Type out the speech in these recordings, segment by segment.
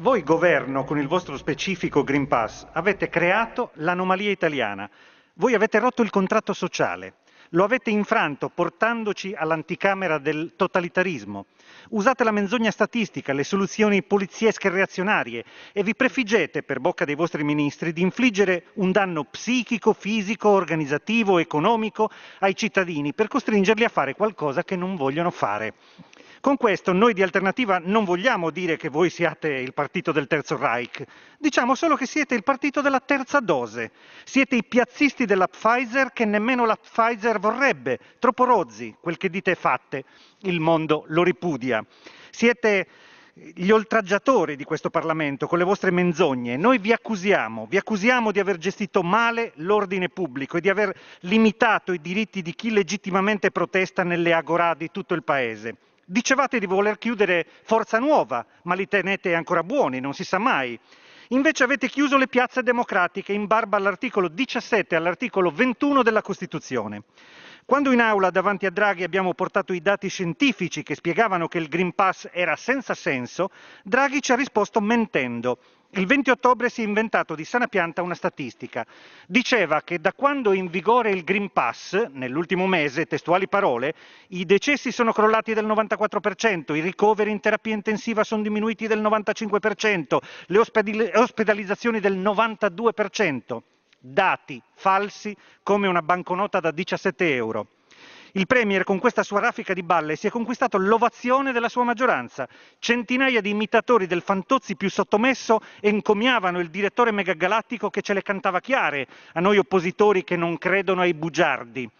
Voi governo, con il vostro specifico Green Pass, avete creato l'anomalia italiana. Voi avete rotto il contratto sociale. Lo avete infranto portandoci all'anticamera del totalitarismo. Usate la menzogna statistica, le soluzioni poliziesche e reazionarie e vi prefiggete, per bocca dei vostri ministri, di infliggere un danno psichico, fisico, organizzativo, economico ai cittadini per costringerli a fare qualcosa che non vogliono fare. Con questo noi di Alternativa non vogliamo dire che voi siate il partito del Terzo Reich, diciamo solo che siete il partito della terza dose. Siete i piazzisti della Pfizer che nemmeno la Pfizer vorrebbe. Troppo rozzi, quel che dite e fate, il mondo lo ripudia. Siete gli oltraggiatori di questo Parlamento con le vostre menzogne. Noi vi accusiamo, vi accusiamo di aver gestito male l'ordine pubblico e di aver limitato i diritti di chi legittimamente protesta nelle agorà di tutto il Paese. Dicevate di voler chiudere Forza Nuova, ma li tenete ancora buoni, non si sa mai. Invece avete chiuso le piazze democratiche in barba all'articolo 17 e all'articolo 21 della Costituzione. Quando in aula davanti a Draghi abbiamo portato i dati scientifici che spiegavano che il Green Pass era senza senso, Draghi ci ha risposto mentendo il 20 ottobre si è inventato di sana pianta una statistica. Diceva che da quando è in vigore il Green Pass, nell'ultimo mese, testuali parole, i decessi sono crollati del 94%, i ricoveri in terapia intensiva sono diminuiti del 95%, le ospedalizzazioni del 92%. Dati falsi come una banconota da 17 euro. Il Premier con questa sua raffica di balle si è conquistato l'ovazione della sua maggioranza. Centinaia di imitatori del Fantozzi più sottomesso encomiavano il direttore megagalattico che ce le cantava chiare a noi oppositori che non credono ai bugiardi.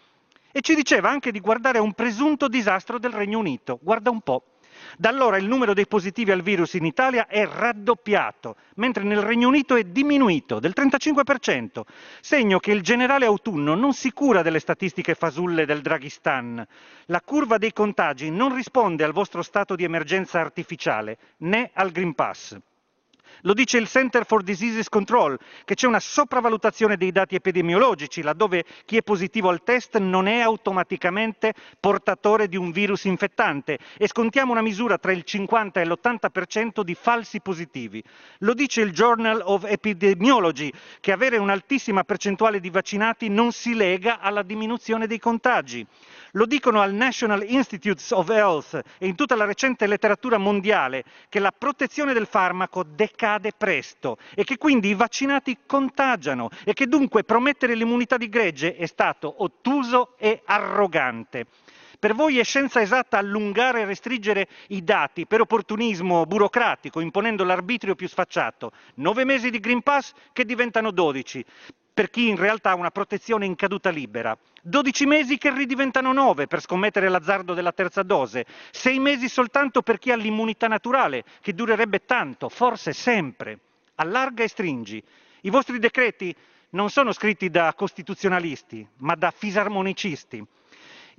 E ci diceva anche di guardare un presunto disastro del Regno Unito. Guarda un po'. Da allora il numero dei positivi al virus in Italia è raddoppiato, mentre nel Regno Unito è diminuito del 35%, segno che il generale autunno non si cura delle statistiche fasulle del Draghistan. La curva dei contagi non risponde al vostro stato di emergenza artificiale né al Green Pass. Lo dice il Center for Diseases Control, che c'è una sopravvalutazione dei dati epidemiologici, laddove chi è positivo al test non è automaticamente portatore di un virus infettante e scontiamo una misura tra il 50 e l'80% di falsi positivi. Lo dice il Journal of Epidemiology, che avere un'altissima percentuale di vaccinati non si lega alla diminuzione dei contagi. Lo dicono al National Institutes of Health e in tutta la recente letteratura mondiale che la protezione del farmaco decade presto e che quindi i vaccinati contagiano e che dunque promettere l'immunità di gregge è stato ottuso e arrogante. Per voi è scienza esatta allungare e restringere i dati per opportunismo burocratico, imponendo l'arbitrio più sfacciato. Nove mesi di Green Pass che diventano dodici per chi in realtà ha una protezione in caduta libera. 12 mesi che ridiventano 9 per scommettere l'azzardo della terza dose, 6 mesi soltanto per chi ha l'immunità naturale, che durerebbe tanto, forse sempre. Allarga e stringi. I vostri decreti non sono scritti da costituzionalisti, ma da fisarmonicisti.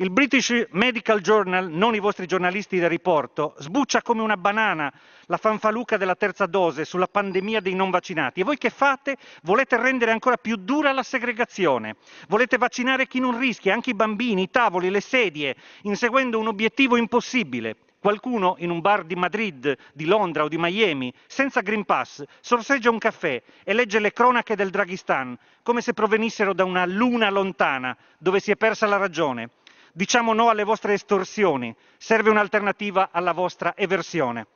Il British Medical Journal, non i vostri giornalisti da riporto, sbuccia come una banana la fanfaluca della terza dose sulla pandemia dei non vaccinati. E voi che fate? Volete rendere ancora più dura la segregazione. Volete vaccinare chi non rischia, anche i bambini, i tavoli, le sedie, inseguendo un obiettivo impossibile. Qualcuno in un bar di Madrid, di Londra o di Miami, senza Green Pass, sorseggia un caffè e legge le cronache del Draghistan, come se provenissero da una luna lontana, dove si è persa la ragione. Diciamo no alle vostre estorsioni, serve un'alternativa alla vostra eversione.